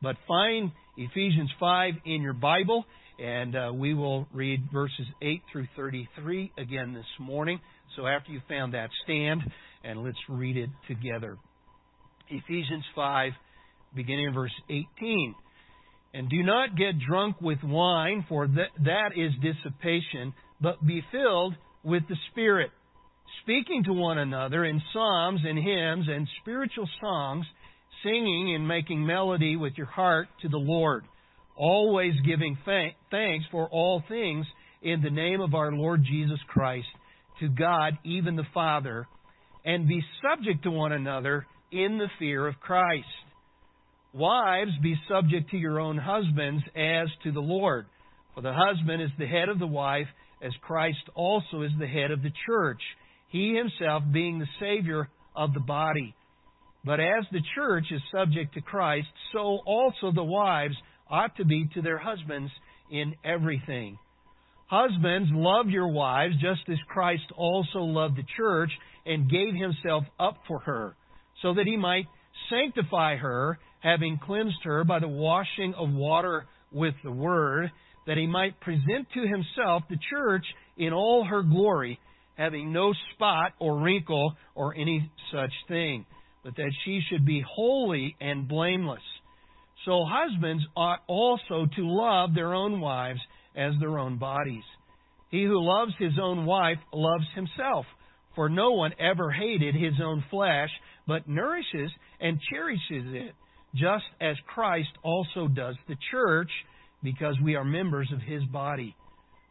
But find Ephesians 5 in your Bible, and uh, we will read verses 8 through 33 again this morning. So after you found that, stand and let's read it together. Ephesians 5, beginning in verse 18. And do not get drunk with wine, for that, that is dissipation, but be filled with the Spirit, speaking to one another in psalms and hymns and spiritual songs, singing and making melody with your heart to the Lord, always giving thanks for all things in the name of our Lord Jesus Christ to God, even the Father, and be subject to one another in the fear of Christ. Wives, be subject to your own husbands as to the Lord. For the husband is the head of the wife, as Christ also is the head of the church, he himself being the Savior of the body. But as the church is subject to Christ, so also the wives ought to be to their husbands in everything. Husbands, love your wives just as Christ also loved the church and gave himself up for her, so that he might sanctify her, having cleansed her by the washing of water with the word, that he might present to himself the church in all her glory, having no spot or wrinkle or any such thing, but that she should be holy and blameless. So husbands ought also to love their own wives as their own bodies. He who loves his own wife loves himself, for no one ever hated his own flesh, but nourishes and cherishes it, just as Christ also does the church, because we are members of his body.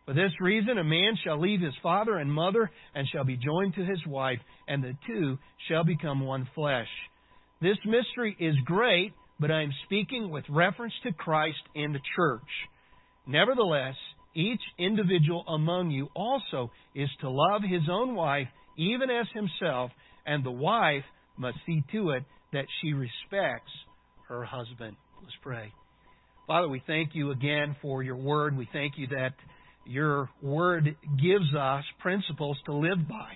For this reason, a man shall leave his father and mother and shall be joined to his wife, and the two shall become one flesh. This mystery is great, but I am speaking with reference to Christ and the church. Nevertheless, each individual among you also is to love his own wife even as himself, and the wife must see to it that she respects her husband. Let's pray. Father, we thank you again for your word. We thank you that your word gives us principles to live by,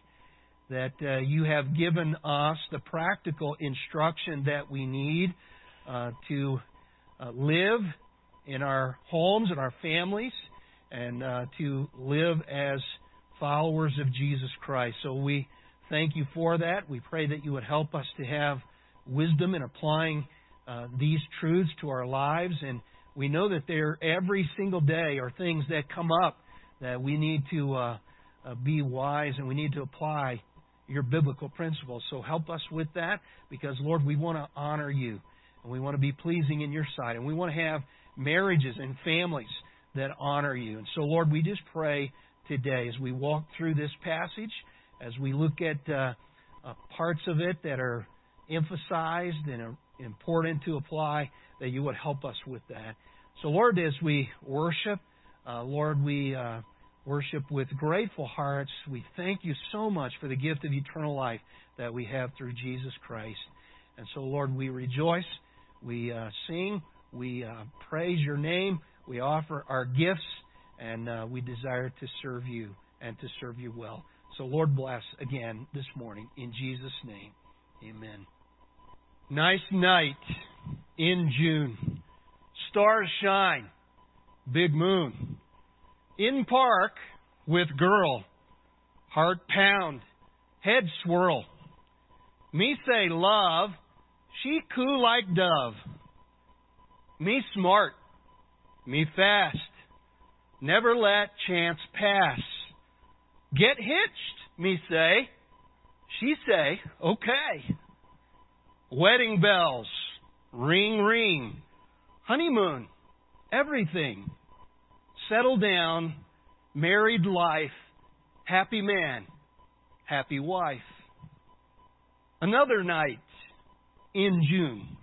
that uh, you have given us the practical instruction that we need uh, to uh, live in our homes and our families and uh, to live as followers of Jesus Christ. So we thank you for that. We pray that you would help us to have wisdom in applying uh, these truths to our lives. And we know that there every single day are things that come up that we need to uh, uh, be wise and we need to apply your biblical principles. So help us with that because, Lord, we want to honor you and we want to be pleasing in your sight and we want to have marriages and families that honor you. And so, Lord, we just pray today as we walk through this passage, as we look at uh, uh, parts of it that are emphasized and are important to apply, that you would help us with that. So, Lord, as we worship, uh, Lord, we uh, worship with grateful hearts. We thank you so much for the gift of eternal life that we have through Jesus Christ. And so, Lord, we rejoice, we uh, sing, we uh, praise your name. We offer our gifts, and uh, we desire to serve you and to serve you well. So, Lord, bless again this morning. In Jesus' name, amen. Nice night in June. Stars shine. Big moon. In park with girl. Heart pound. Head swirl. Me say love. She coo like dove. Me smart. Me fast. Never let chance pass. Get hitched, me say. She say, okay. Wedding bells, ring ring. Honeymoon, everything. Settle down, married life, happy man, happy wife. Another night in June.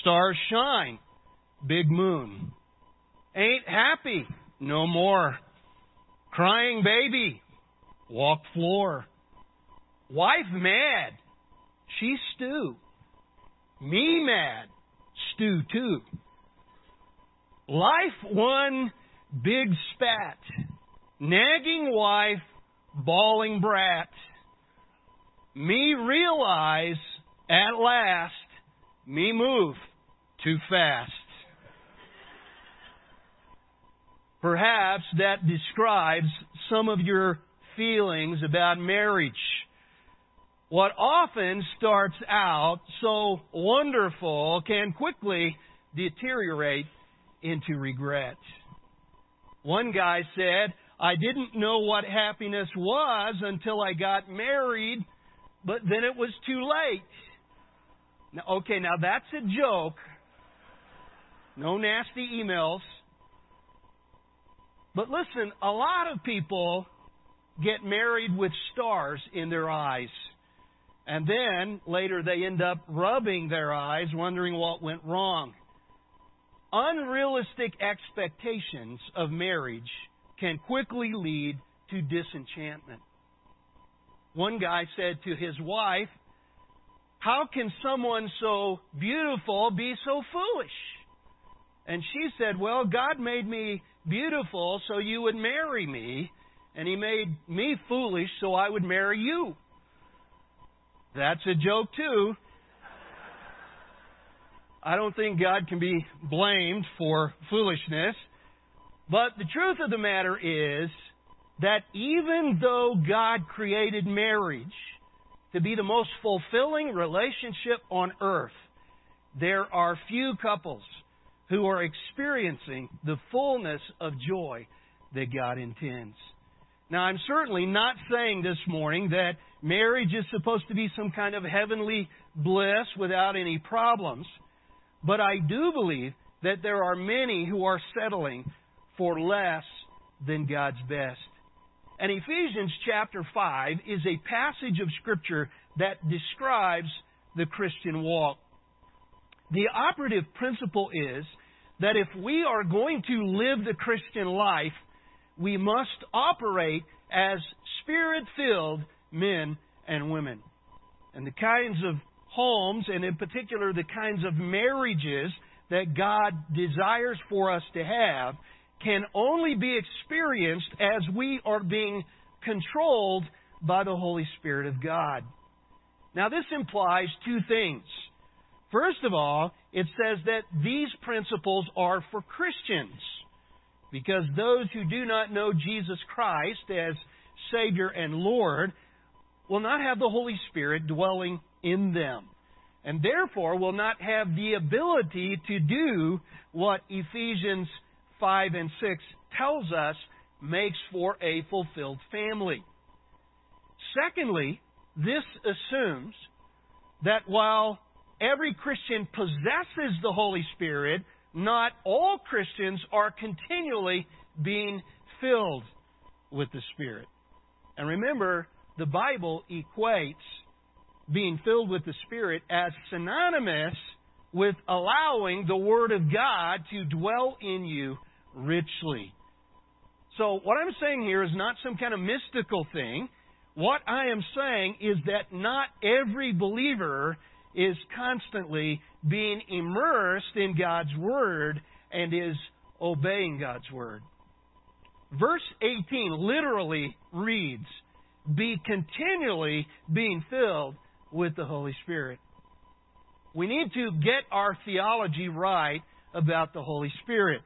Stars shine, big moon. Ain't happy no more. Crying baby, walk floor. Wife mad, she stew. Me mad. stew too. Life one big spat. Nagging wife, bawling brat. Me realize at last, me move too fast. Perhaps that describes some of your feelings about marriage. What often starts out so wonderful can quickly deteriorate into regret. One guy said, I didn't know what happiness was until I got married, but then it was too late. Now, okay, now that's a joke. No nasty emails. But listen, a lot of people get married with stars in their eyes. And then later they end up rubbing their eyes, wondering what went wrong. Unrealistic expectations of marriage can quickly lead to disenchantment. One guy said to his wife, How can someone so beautiful be so foolish? And she said, Well, God made me beautiful so you would marry me, and He made me foolish so I would marry you. That's a joke, too. I don't think God can be blamed for foolishness. But the truth of the matter is that even though God created marriage to be the most fulfilling relationship on earth, there are few couples who are experiencing the fullness of joy that God intends. Now, I'm certainly not saying this morning that marriage is supposed to be some kind of heavenly bliss without any problems, but I do believe that there are many who are settling for less than God's best. And Ephesians chapter 5 is a passage of Scripture that describes the Christian walk. The operative principle is that if we are going to live the Christian life, we must operate as spirit filled men and women. And the kinds of homes, and in particular the kinds of marriages that God desires for us to have, can only be experienced as we are being controlled by the Holy Spirit of God. Now, this implies two things. First of all, it says that these principles are for Christians. Because those who do not know Jesus Christ as Savior and Lord will not have the Holy Spirit dwelling in them. And therefore will not have the ability to do what Ephesians 5 and 6 tells us makes for a fulfilled family. Secondly, this assumes that while every Christian possesses the Holy Spirit, not all Christians are continually being filled with the Spirit. And remember, the Bible equates being filled with the Spirit as synonymous with allowing the Word of God to dwell in you richly. So, what I'm saying here is not some kind of mystical thing. What I am saying is that not every believer is constantly being immersed in God's Word and is obeying God's Word. Verse 18 literally reads, Be continually being filled with the Holy Spirit. We need to get our theology right about the Holy Spirit.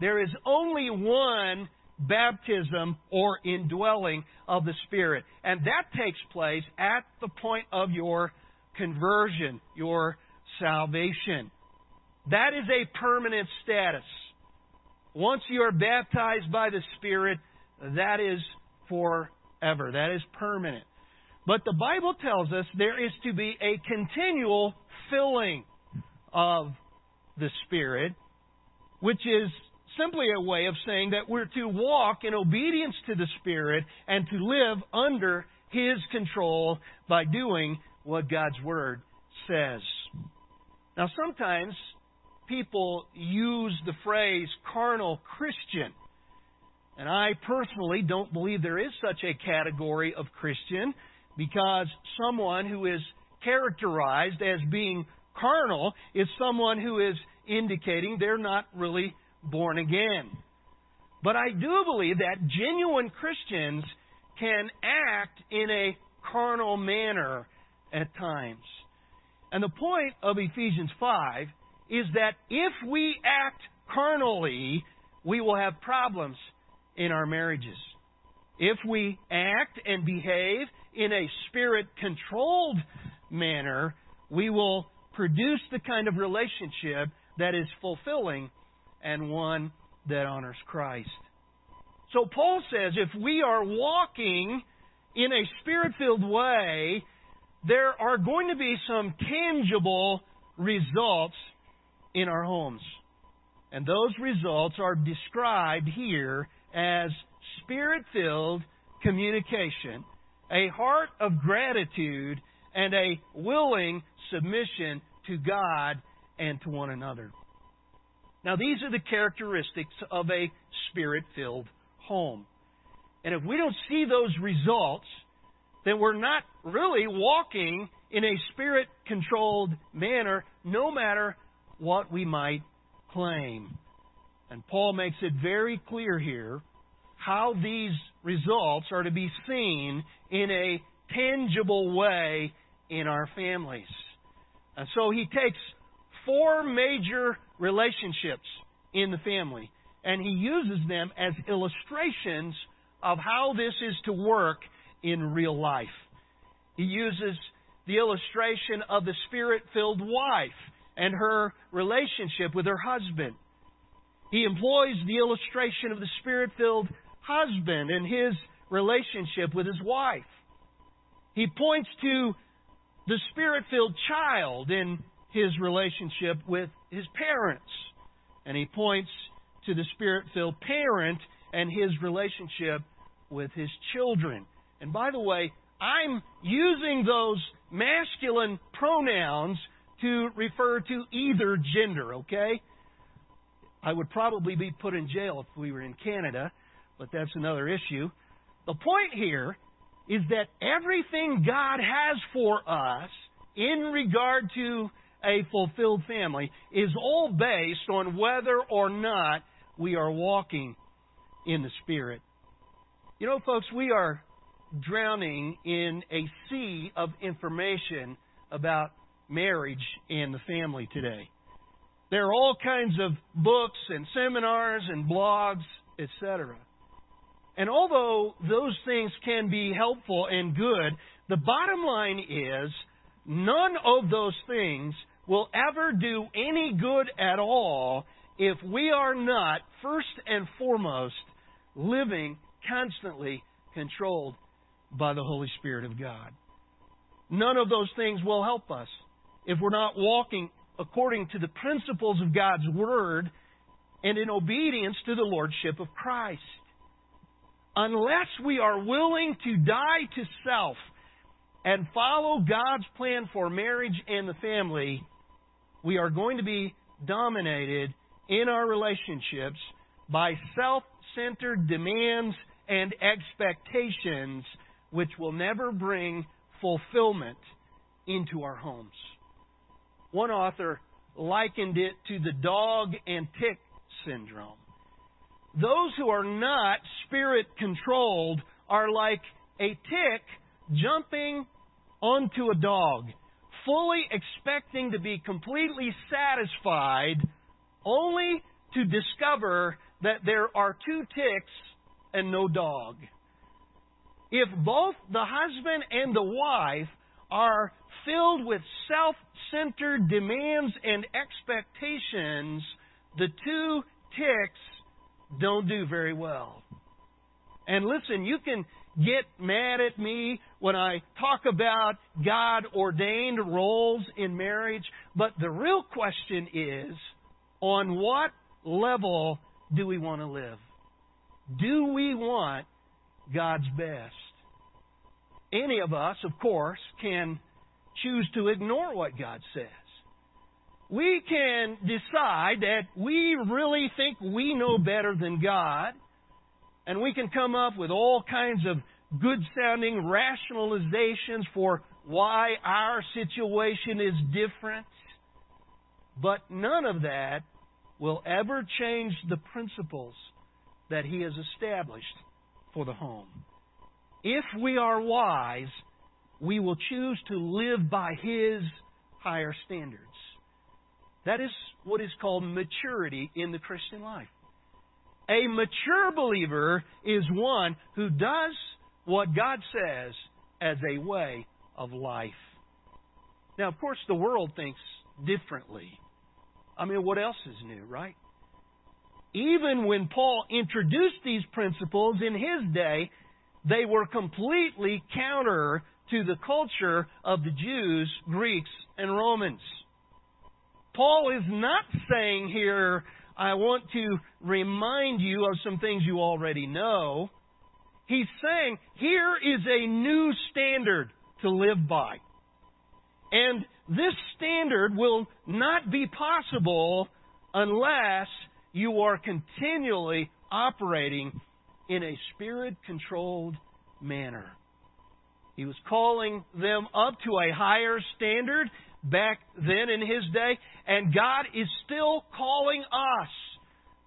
There is only one baptism or indwelling of the Spirit, and that takes place at the point of your conversion, your salvation. That is a permanent status. Once you are baptized by the Spirit, that is forever. That is permanent. But the Bible tells us there is to be a continual filling of the Spirit, which is simply a way of saying that we're to walk in obedience to the Spirit and to live under His control by doing what God's Word says. Now, sometimes people use the phrase carnal Christian. And I personally don't believe there is such a category of Christian because someone who is characterized as being carnal is someone who is indicating they're not really born again. But I do believe that genuine Christians can act in a carnal manner at times. And the point of Ephesians 5 is that if we act carnally, we will have problems in our marriages. If we act and behave in a spirit controlled manner, we will produce the kind of relationship that is fulfilling and one that honors Christ. So Paul says if we are walking in a spirit filled way, there are going to be some tangible results in our homes. And those results are described here as spirit filled communication, a heart of gratitude, and a willing submission to God and to one another. Now, these are the characteristics of a spirit filled home. And if we don't see those results, then we're not really walking in a spirit controlled manner, no matter what we might claim. And Paul makes it very clear here how these results are to be seen in a tangible way in our families. And so he takes four major relationships in the family and he uses them as illustrations of how this is to work in real life. He uses the illustration of the spirit filled wife and her relationship with her husband. He employs the illustration of the spirit filled husband and his relationship with his wife. He points to the spirit filled child in his relationship with his parents. And he points to the spirit filled parent and his relationship with his children. And by the way, I'm using those masculine pronouns to refer to either gender, okay? I would probably be put in jail if we were in Canada, but that's another issue. The point here is that everything God has for us in regard to a fulfilled family is all based on whether or not we are walking in the Spirit. You know, folks, we are drowning in a sea of information about marriage and the family today. There are all kinds of books and seminars and blogs, etc. And although those things can be helpful and good, the bottom line is none of those things will ever do any good at all if we are not, first and foremost, living constantly controlled by the Holy Spirit of God. None of those things will help us if we're not walking according to the principles of God's Word and in obedience to the Lordship of Christ. Unless we are willing to die to self and follow God's plan for marriage and the family, we are going to be dominated in our relationships by self centered demands and expectations which will never bring fulfillment into our homes. One author likened it to the dog and tick syndrome. Those who are not spirit controlled are like a tick jumping onto a dog, fully expecting to be completely satisfied, only to discover that there are two ticks and no dog. If both the husband and the wife are filled with self centered demands and expectations, the two ticks don't do very well. And listen, you can get mad at me when I talk about God ordained roles in marriage, but the real question is on what level do we want to live? Do we want God's best? Any of us, of course, can choose to ignore what God says. We can decide that we really think we know better than God, and we can come up with all kinds of good sounding rationalizations for why our situation is different. But none of that will ever change the principles that He has established for the home. If we are wise, we will choose to live by His higher standards. That is what is called maturity in the Christian life. A mature believer is one who does what God says as a way of life. Now, of course, the world thinks differently. I mean, what else is new, right? Even when Paul introduced these principles in his day, they were completely counter to the culture of the Jews, Greeks, and Romans. Paul is not saying here, I want to remind you of some things you already know. He's saying, here is a new standard to live by. And this standard will not be possible unless you are continually operating in a spirit controlled manner. He was calling them up to a higher standard back then in his day, and God is still calling us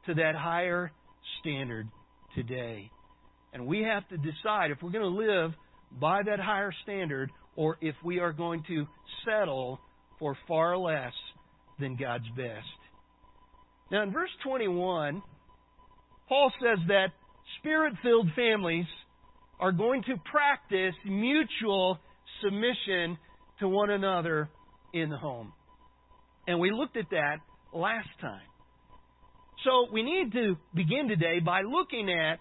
to that higher standard today. And we have to decide if we're going to live by that higher standard or if we are going to settle for far less than God's best. Now, in verse 21, Paul says that spirit filled families are going to practice mutual submission to one another in the home. And we looked at that last time. So we need to begin today by looking at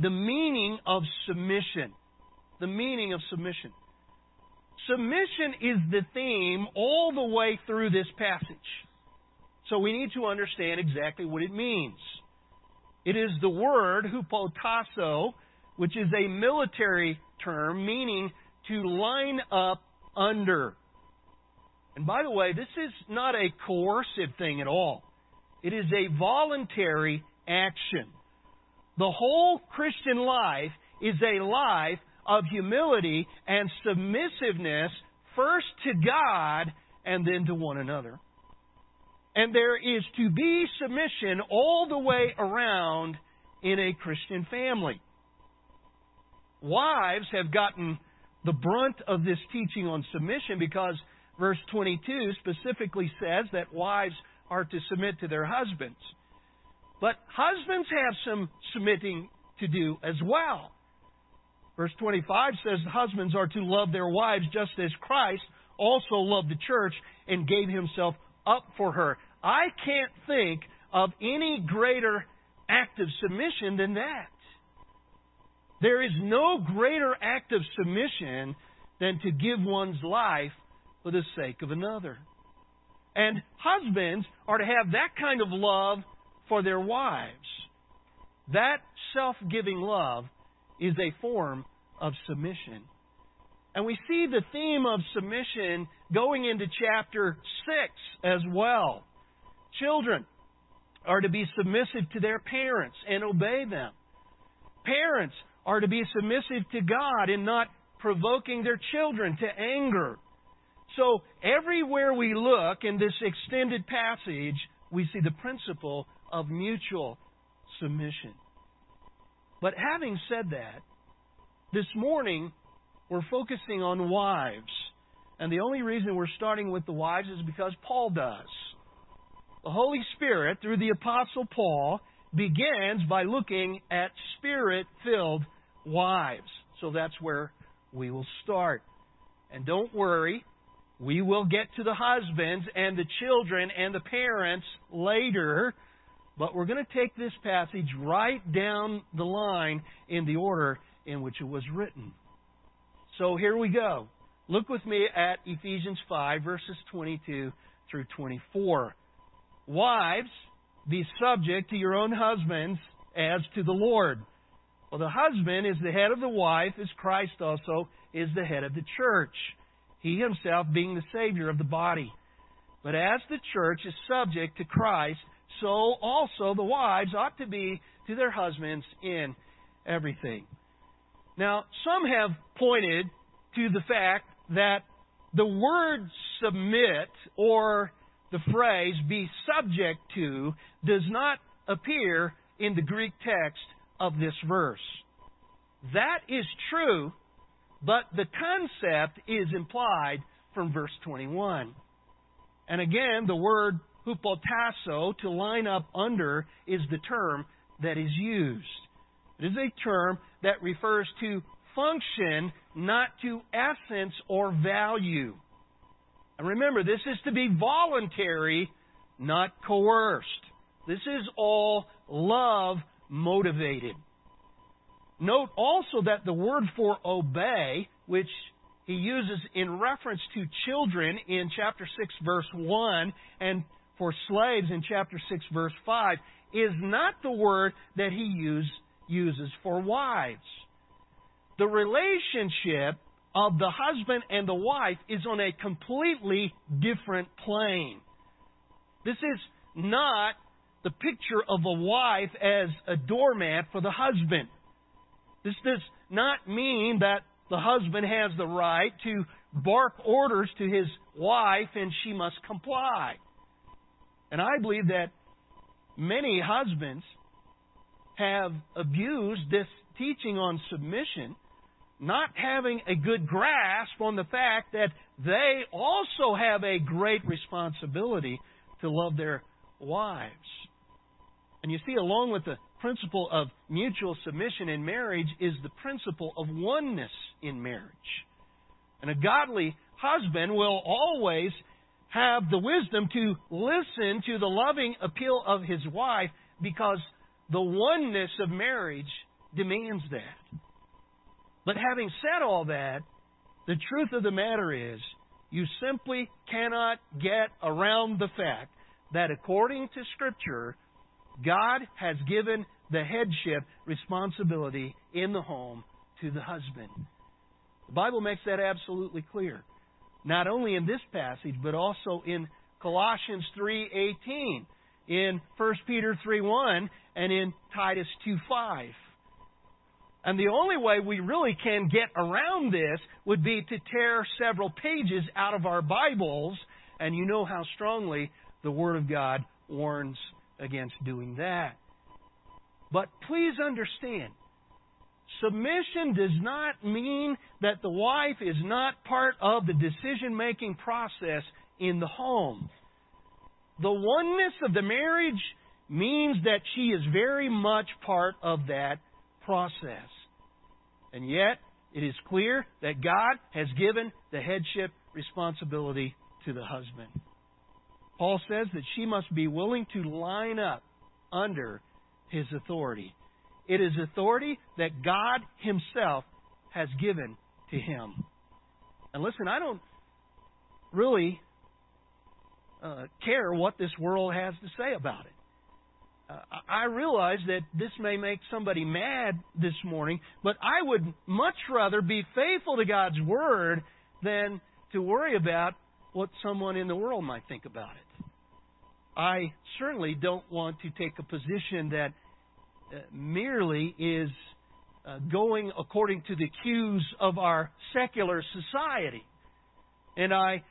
the meaning of submission. The meaning of submission. Submission is the theme all the way through this passage. So we need to understand exactly what it means. It is the word hupotasso, which is a military term meaning to line up under. And by the way, this is not a coercive thing at all. It is a voluntary action. The whole Christian life is a life of humility and submissiveness, first to God and then to one another. And there is to be submission all the way around in a Christian family. Wives have gotten the brunt of this teaching on submission because verse 22 specifically says that wives are to submit to their husbands. But husbands have some submitting to do as well. Verse 25 says husbands are to love their wives just as Christ also loved the church and gave himself up for her. I can't think of any greater act of submission than that. There is no greater act of submission than to give one's life for the sake of another. And husbands are to have that kind of love for their wives. That self giving love is a form of submission. And we see the theme of submission going into chapter 6 as well. Children are to be submissive to their parents and obey them. Parents are to be submissive to God and not provoking their children to anger. So, everywhere we look in this extended passage, we see the principle of mutual submission. But having said that, this morning we're focusing on wives. And the only reason we're starting with the wives is because Paul does. The Holy Spirit, through the Apostle Paul, begins by looking at spirit filled wives. So that's where we will start. And don't worry, we will get to the husbands and the children and the parents later. But we're going to take this passage right down the line in the order in which it was written. So here we go. Look with me at Ephesians 5, verses 22 through 24. Wives, be subject to your own husbands as to the Lord. Well, the husband is the head of the wife, as Christ also is the head of the church, he himself being the Savior of the body. But as the church is subject to Christ, so also the wives ought to be to their husbands in everything. Now, some have pointed to the fact that the word submit or the phrase be subject to does not appear in the Greek text of this verse. That is true, but the concept is implied from verse 21. And again, the word hupotasso, to line up under, is the term that is used. It is a term that refers to function, not to essence or value. And remember, this is to be voluntary, not coerced. This is all love motivated. Note also that the word for obey, which he uses in reference to children in chapter 6, verse 1, and for slaves in chapter 6, verse 5, is not the word that he use, uses for wives. The relationship of the husband and the wife is on a completely different plane. This is not the picture of a wife as a doormat for the husband. This does not mean that the husband has the right to bark orders to his wife and she must comply. And I believe that many husbands have abused this teaching on submission, not having a good grasp on the fact that they also have a great responsibility to love their wives. And you see, along with the principle of mutual submission in marriage is the principle of oneness in marriage. And a godly husband will always have the wisdom to listen to the loving appeal of his wife because the oneness of marriage demands that. But having said all that, the truth of the matter is, you simply cannot get around the fact that according to Scripture, God has given the headship responsibility in the home to the husband. The Bible makes that absolutely clear. Not only in this passage, but also in Colossians 3:18, in 1 Peter 3:1, and in Titus 2:5. And the only way we really can get around this would be to tear several pages out of our Bibles, and you know how strongly the Word of God warns against doing that. But please understand, submission does not mean that the wife is not part of the decision making process in the home. The oneness of the marriage means that she is very much part of that process. And yet, it is clear that God has given the headship responsibility to the husband. Paul says that she must be willing to line up under his authority. It is authority that God himself has given to him. And listen, I don't really uh, care what this world has to say about it. Uh, I realize that this may make somebody mad this morning, but I would much rather be faithful to God's Word than to worry about what someone in the world might think about it. I certainly don't want to take a position that uh, merely is uh, going according to the cues of our secular society. And I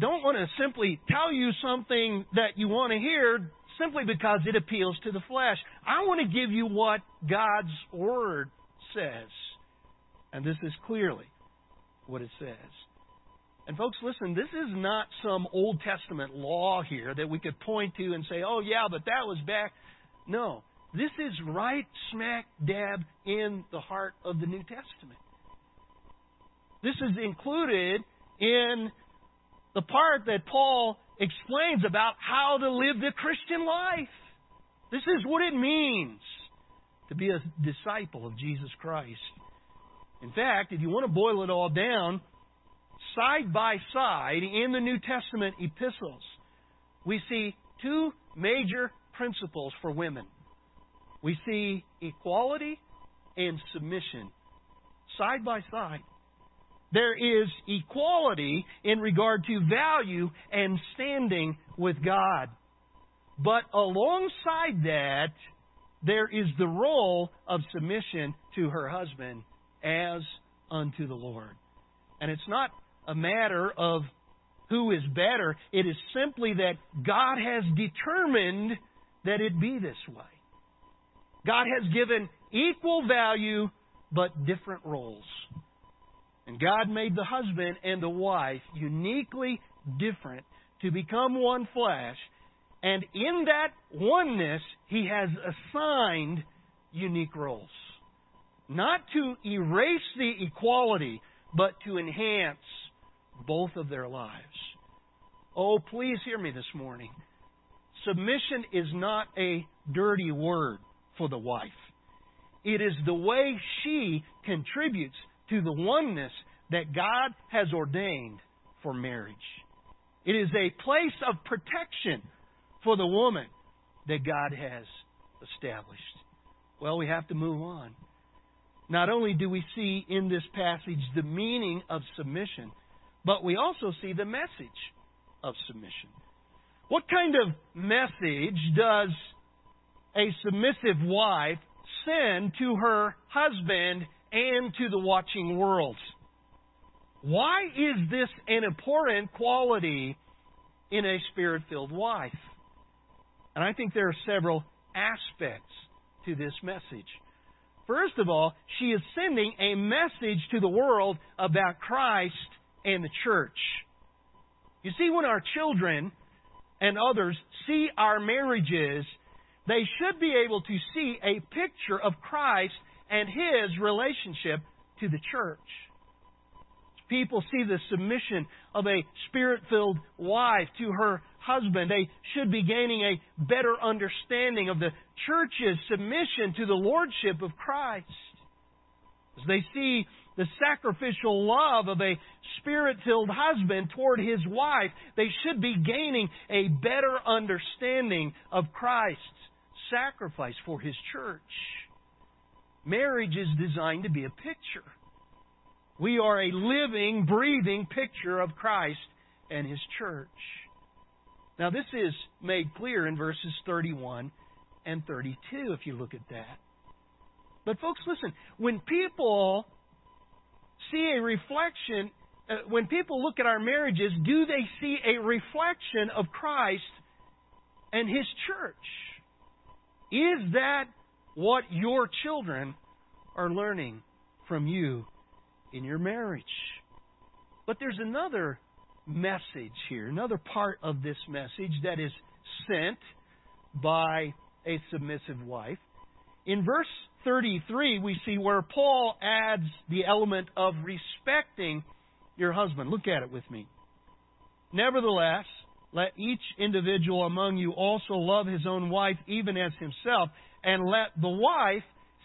don't want to simply tell you something that you want to hear simply because it appeals to the flesh. I want to give you what God's Word says. And this is clearly what it says. And folks, listen, this is not some Old Testament law here that we could point to and say, oh, yeah, but that was back. No. This is right smack dab in the heart of the New Testament. This is included in the part that Paul explains about how to live the Christian life. This is what it means to be a disciple of Jesus Christ. In fact, if you want to boil it all down, side by side in the New Testament epistles, we see two major principles for women. We see equality and submission side by side. There is equality in regard to value and standing with God. But alongside that, there is the role of submission to her husband as unto the Lord. And it's not a matter of who is better. It is simply that God has determined that it be this way. God has given equal value but different roles. And God made the husband and the wife uniquely different to become one flesh And in that oneness, He has assigned unique roles. Not to erase the equality, but to enhance both of their lives. Oh, please hear me this morning. Submission is not a dirty word for the wife. It is the way she contributes to the oneness that God has ordained for marriage. It is a place of protection for the woman that God has established. Well, we have to move on. Not only do we see in this passage the meaning of submission, but we also see the message of submission. What kind of message does a submissive wife send to her husband and to the watching world? Why is this an important quality in a spirit filled wife? And I think there are several aspects to this message. First of all, she is sending a message to the world about Christ and the church. You see, when our children and others see our marriages, they should be able to see a picture of Christ and His relationship to the church. People see the submission of a spirit filled wife to her husband. They should be gaining a better understanding of the church's submission to the lordship of Christ. As they see the sacrificial love of a spirit filled husband toward his wife, they should be gaining a better understanding of Christ's sacrifice for his church. Marriage is designed to be a picture. We are a living, breathing picture of Christ and his church. Now, this is made clear in verses 31 and 32 if you look at that. But, folks, listen, when people see a reflection, uh, when people look at our marriages, do they see a reflection of Christ and His church? Is that what your children are learning from you in your marriage? But there's another message here, another part of this message that is sent by a submissive wife. In verse 33, we see where Paul adds the element of respecting your husband. Look at it with me. Nevertheless, let each individual among you also love his own wife even as himself, and let the wife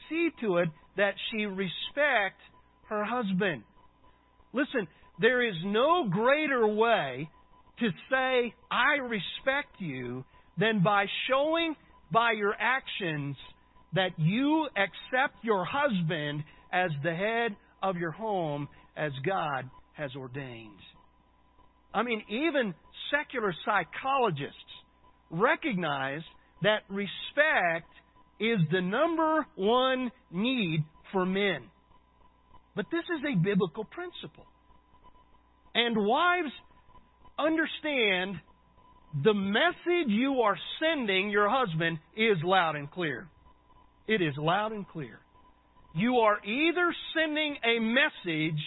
see to it that she respect her husband. Listen, there is no greater way to say, I respect you, than by showing by your actions that you accept your husband as the head of your home as God has ordained. I mean, even secular psychologists recognize that respect is the number one need for men. But this is a biblical principle. And wives, understand the message you are sending your husband is loud and clear. It is loud and clear. You are either sending a message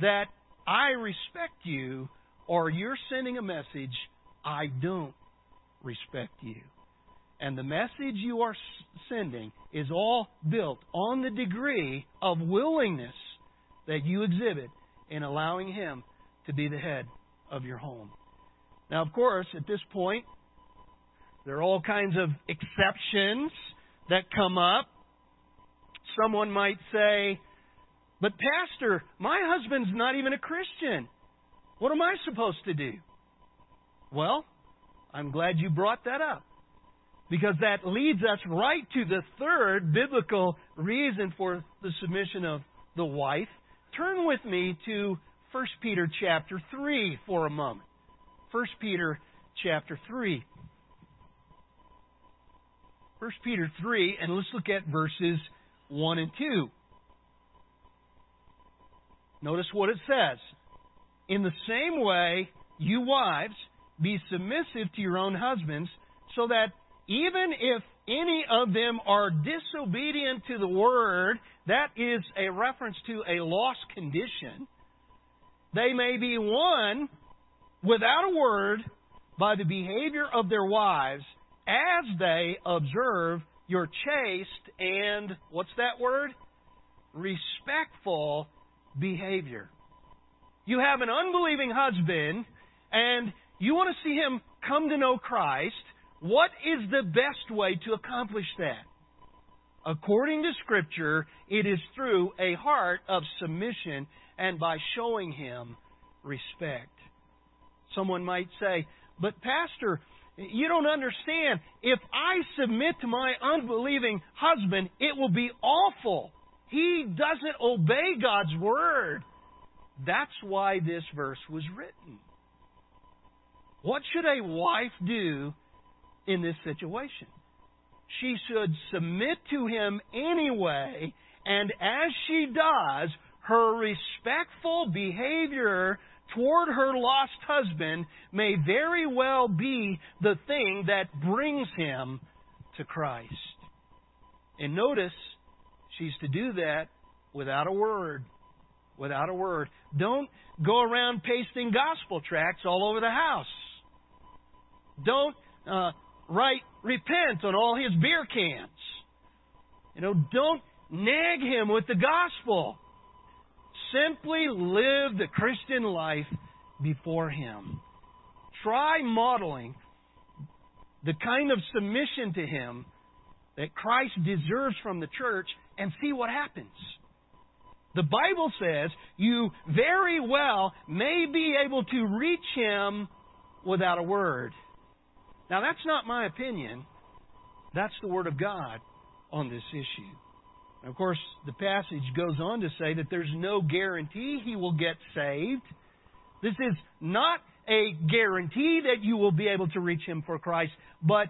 that I respect you, or you're sending a message I don't respect you. And the message you are sending is all built on the degree of willingness that you exhibit in allowing Him to be the head of your home. Now, of course, at this point, there are all kinds of exceptions that come up. Someone might say, But, Pastor, my husband's not even a Christian. What am I supposed to do? Well, I'm glad you brought that up because that leads us right to the third biblical reason for the submission of the wife. Turn with me to 1 Peter chapter 3 for a moment. 1 Peter chapter 3. 1 Peter 3, and let's look at verses 1 and 2. Notice what it says. In the same way, you wives, be submissive to your own husbands, so that even if any of them are disobedient to the word, that is a reference to a lost condition they may be won without a word by the behavior of their wives as they observe your chaste and, what's that word? Respectful behavior. You have an unbelieving husband and you want to see him come to know Christ. What is the best way to accomplish that? According to Scripture, it is through a heart of submission and by showing him respect. Someone might say, But, Pastor, you don't understand. If I submit to my unbelieving husband, it will be awful. He doesn't obey God's word. That's why this verse was written. What should a wife do in this situation? She should submit to him anyway, and as she does, her respectful behavior toward her lost husband may very well be the thing that brings him to Christ. And notice, she's to do that without a word. Without a word. Don't go around pasting gospel tracts all over the house. Don't uh, write repent on all his beer cans. You know, don't nag him with the gospel. Simply live the Christian life before him. Try modeling the kind of submission to him that Christ deserves from the church and see what happens. The Bible says you very well may be able to reach him without a word. Now, that's not my opinion. That's the Word of God on this issue. And of course, the passage goes on to say that there's no guarantee he will get saved. This is not a guarantee that you will be able to reach him for Christ, but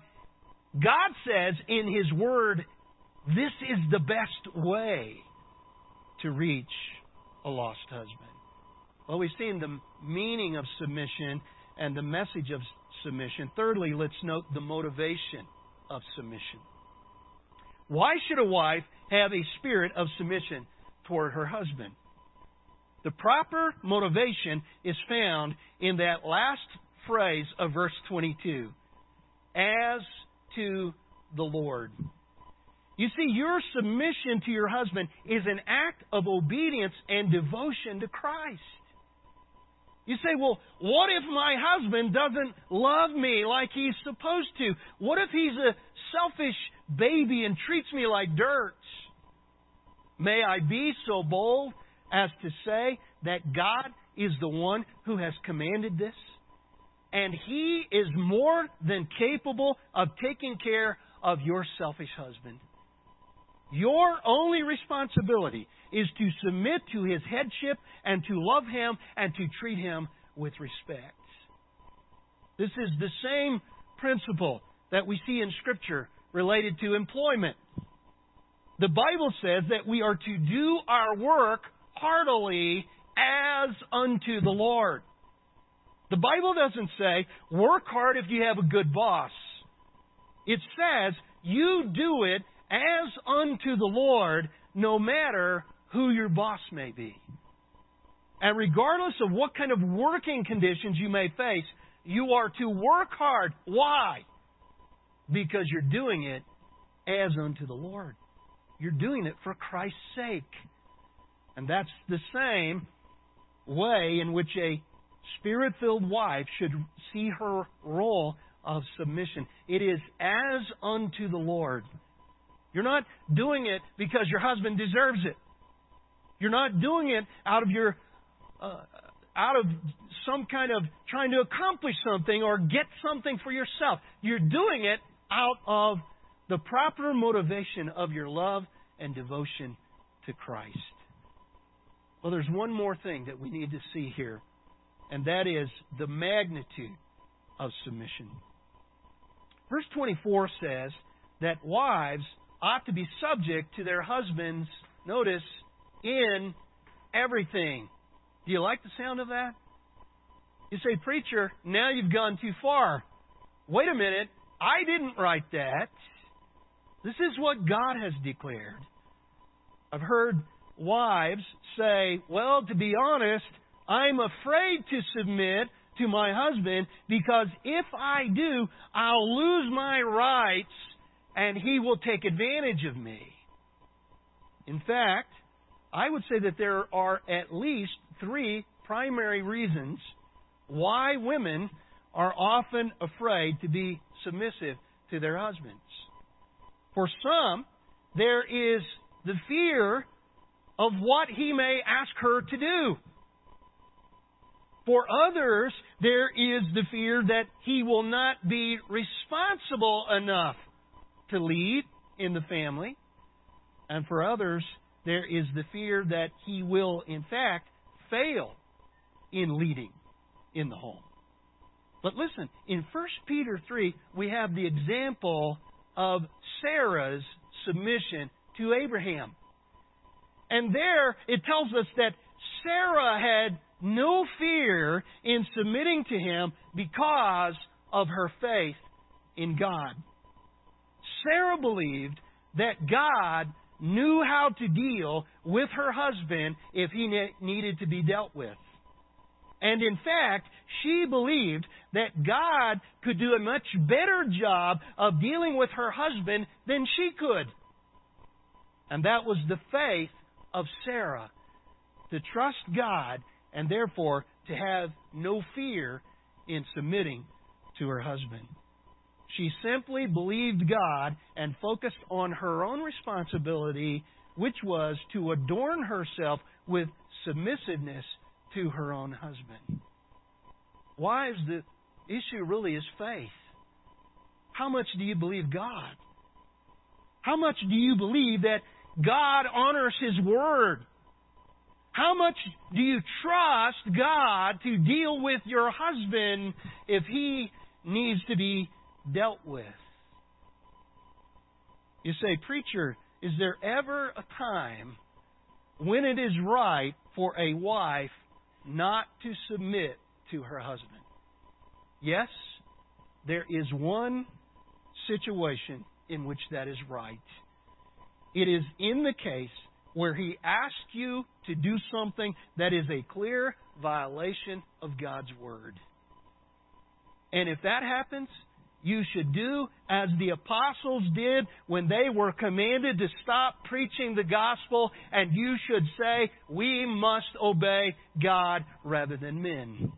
God says in His Word, this is the best way to reach a lost husband. Well, we've seen the meaning of submission and the message of submission. Thirdly, let's note the motivation of submission. Why should a wife have a spirit of submission toward her husband? The proper motivation is found in that last phrase of verse 22 as to the Lord. You see, your submission to your husband is an act of obedience and devotion to Christ. You say, well, what if my husband doesn't love me like he's supposed to? What if he's a selfish baby and treats me like dirt? May I be so bold as to say that God is the one who has commanded this? And He is more than capable of taking care of your selfish husband. Your only responsibility is to submit to his headship and to love him and to treat him with respect. This is the same principle that we see in Scripture related to employment. The Bible says that we are to do our work heartily as unto the Lord. The Bible doesn't say, work hard if you have a good boss. It says, you do it as unto the Lord, no matter who your boss may be. And regardless of what kind of working conditions you may face, you are to work hard. Why? Because you're doing it as unto the Lord. You're doing it for Christ's sake. And that's the same way in which a spirit filled wife should see her role of submission. It is as unto the Lord. You're not doing it because your husband deserves it. You're not doing it out of your uh, out of some kind of trying to accomplish something or get something for yourself. You're doing it out of the proper motivation of your love and devotion to Christ. Well, there's one more thing that we need to see here, and that is the magnitude of submission. Verse 24 says that wives ought to be subject to their husbands, notice, in everything. Do you like the sound of that? You say, Preacher, now you've gone too far. Wait a minute. I didn't write that. This is what God has declared. I've heard wives say, Well, to be honest, I'm afraid to submit to my husband because if I do, I'll lose my rights and he will take advantage of me. In fact, I would say that there are at least three primary reasons why women are often afraid to be submissive to their husbands. For some, there is the fear of what he may ask her to do. For others, there is the fear that he will not be responsible enough to lead in the family. And for others, there is the fear that he will, in fact, fail in leading in the home. But listen, in 1 Peter 3, we have the example of Sarah's submission to Abraham. And there it tells us that Sarah had no fear in submitting to him because of her faith in God. Sarah believed that God knew how to deal with her husband if he needed to be dealt with. And in fact, she believed that God could do a much better job of dealing with her husband than she could. And that was the faith of Sarah to trust God and therefore to have no fear in submitting to her husband. She simply believed God and focused on her own responsibility, which was to adorn herself with submissiveness to her own husband. Wives, the issue really is faith. How much do you believe God? How much do you believe that God honors His Word? How much do you trust God to deal with your husband if he needs to be dealt with? You say, Preacher, is there ever a time when it is right for a wife not to submit to her husband? Yes, there is one situation in which that is right. It is in the case where he asks you to do something that is a clear violation of God's Word. And if that happens, you should do as the apostles did when they were commanded to stop preaching the gospel, and you should say, We must obey God rather than men.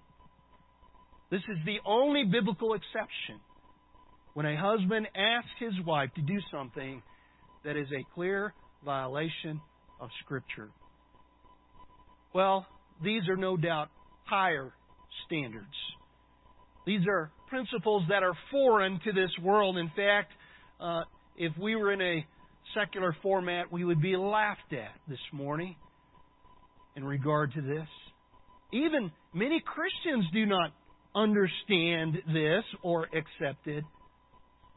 This is the only biblical exception when a husband asks his wife to do something that is a clear violation of Scripture. Well, these are no doubt higher standards. These are principles that are foreign to this world. In fact, uh, if we were in a secular format, we would be laughed at this morning in regard to this. Even many Christians do not understand this or accept it,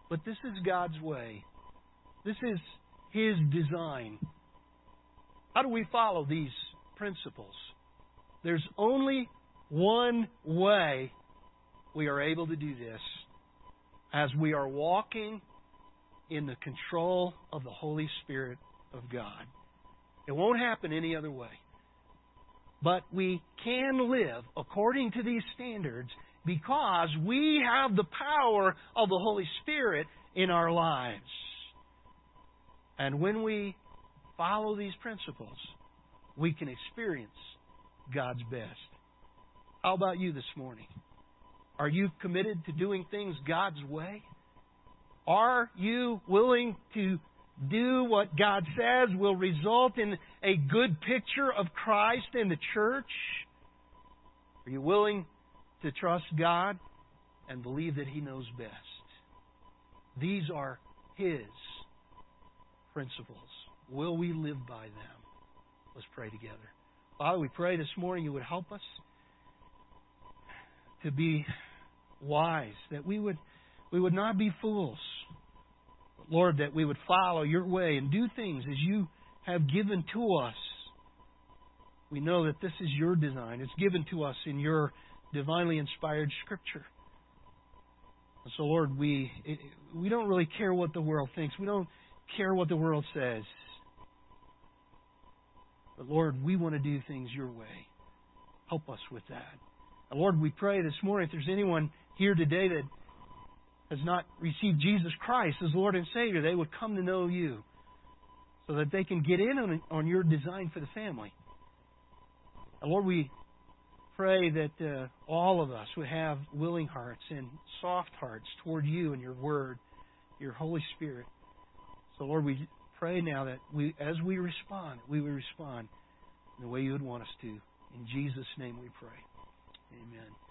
but this is God's way. This is His design. How do we follow these principles? There's only one way we are able to do this as we are walking in the control of the Holy Spirit of God. It won't happen any other way. But we can live according to these standards because we have the power of the Holy Spirit in our lives. And when we follow these principles, we can experience God's best. How about you this morning? Are you committed to doing things God's way? Are you willing to do what God says will result in a good picture of Christ in the church? Are you willing to trust God and believe that He knows best? These are His principles. Will we live by them? Let's pray together. Father, we pray this morning you would help us to be wise, that we would we would not be fools. Lord, that we would follow your way and do things as you have given to us. We know that this is your design. It's given to us in your divinely inspired scripture. And so, Lord, we we don't really care what the world thinks. We don't care what the world says. But Lord, we want to do things your way. Help us with that. Lord, we pray this morning if there's anyone here today that has not received Jesus Christ as Lord and Savior, they would come to know you so that they can get in on, on your design for the family. And Lord, we pray that uh, all of us would have willing hearts and soft hearts toward you and your Word, your Holy Spirit. So, Lord, we pray now that we, as we respond, we would respond in the way you would want us to. In Jesus' name we pray. Amen.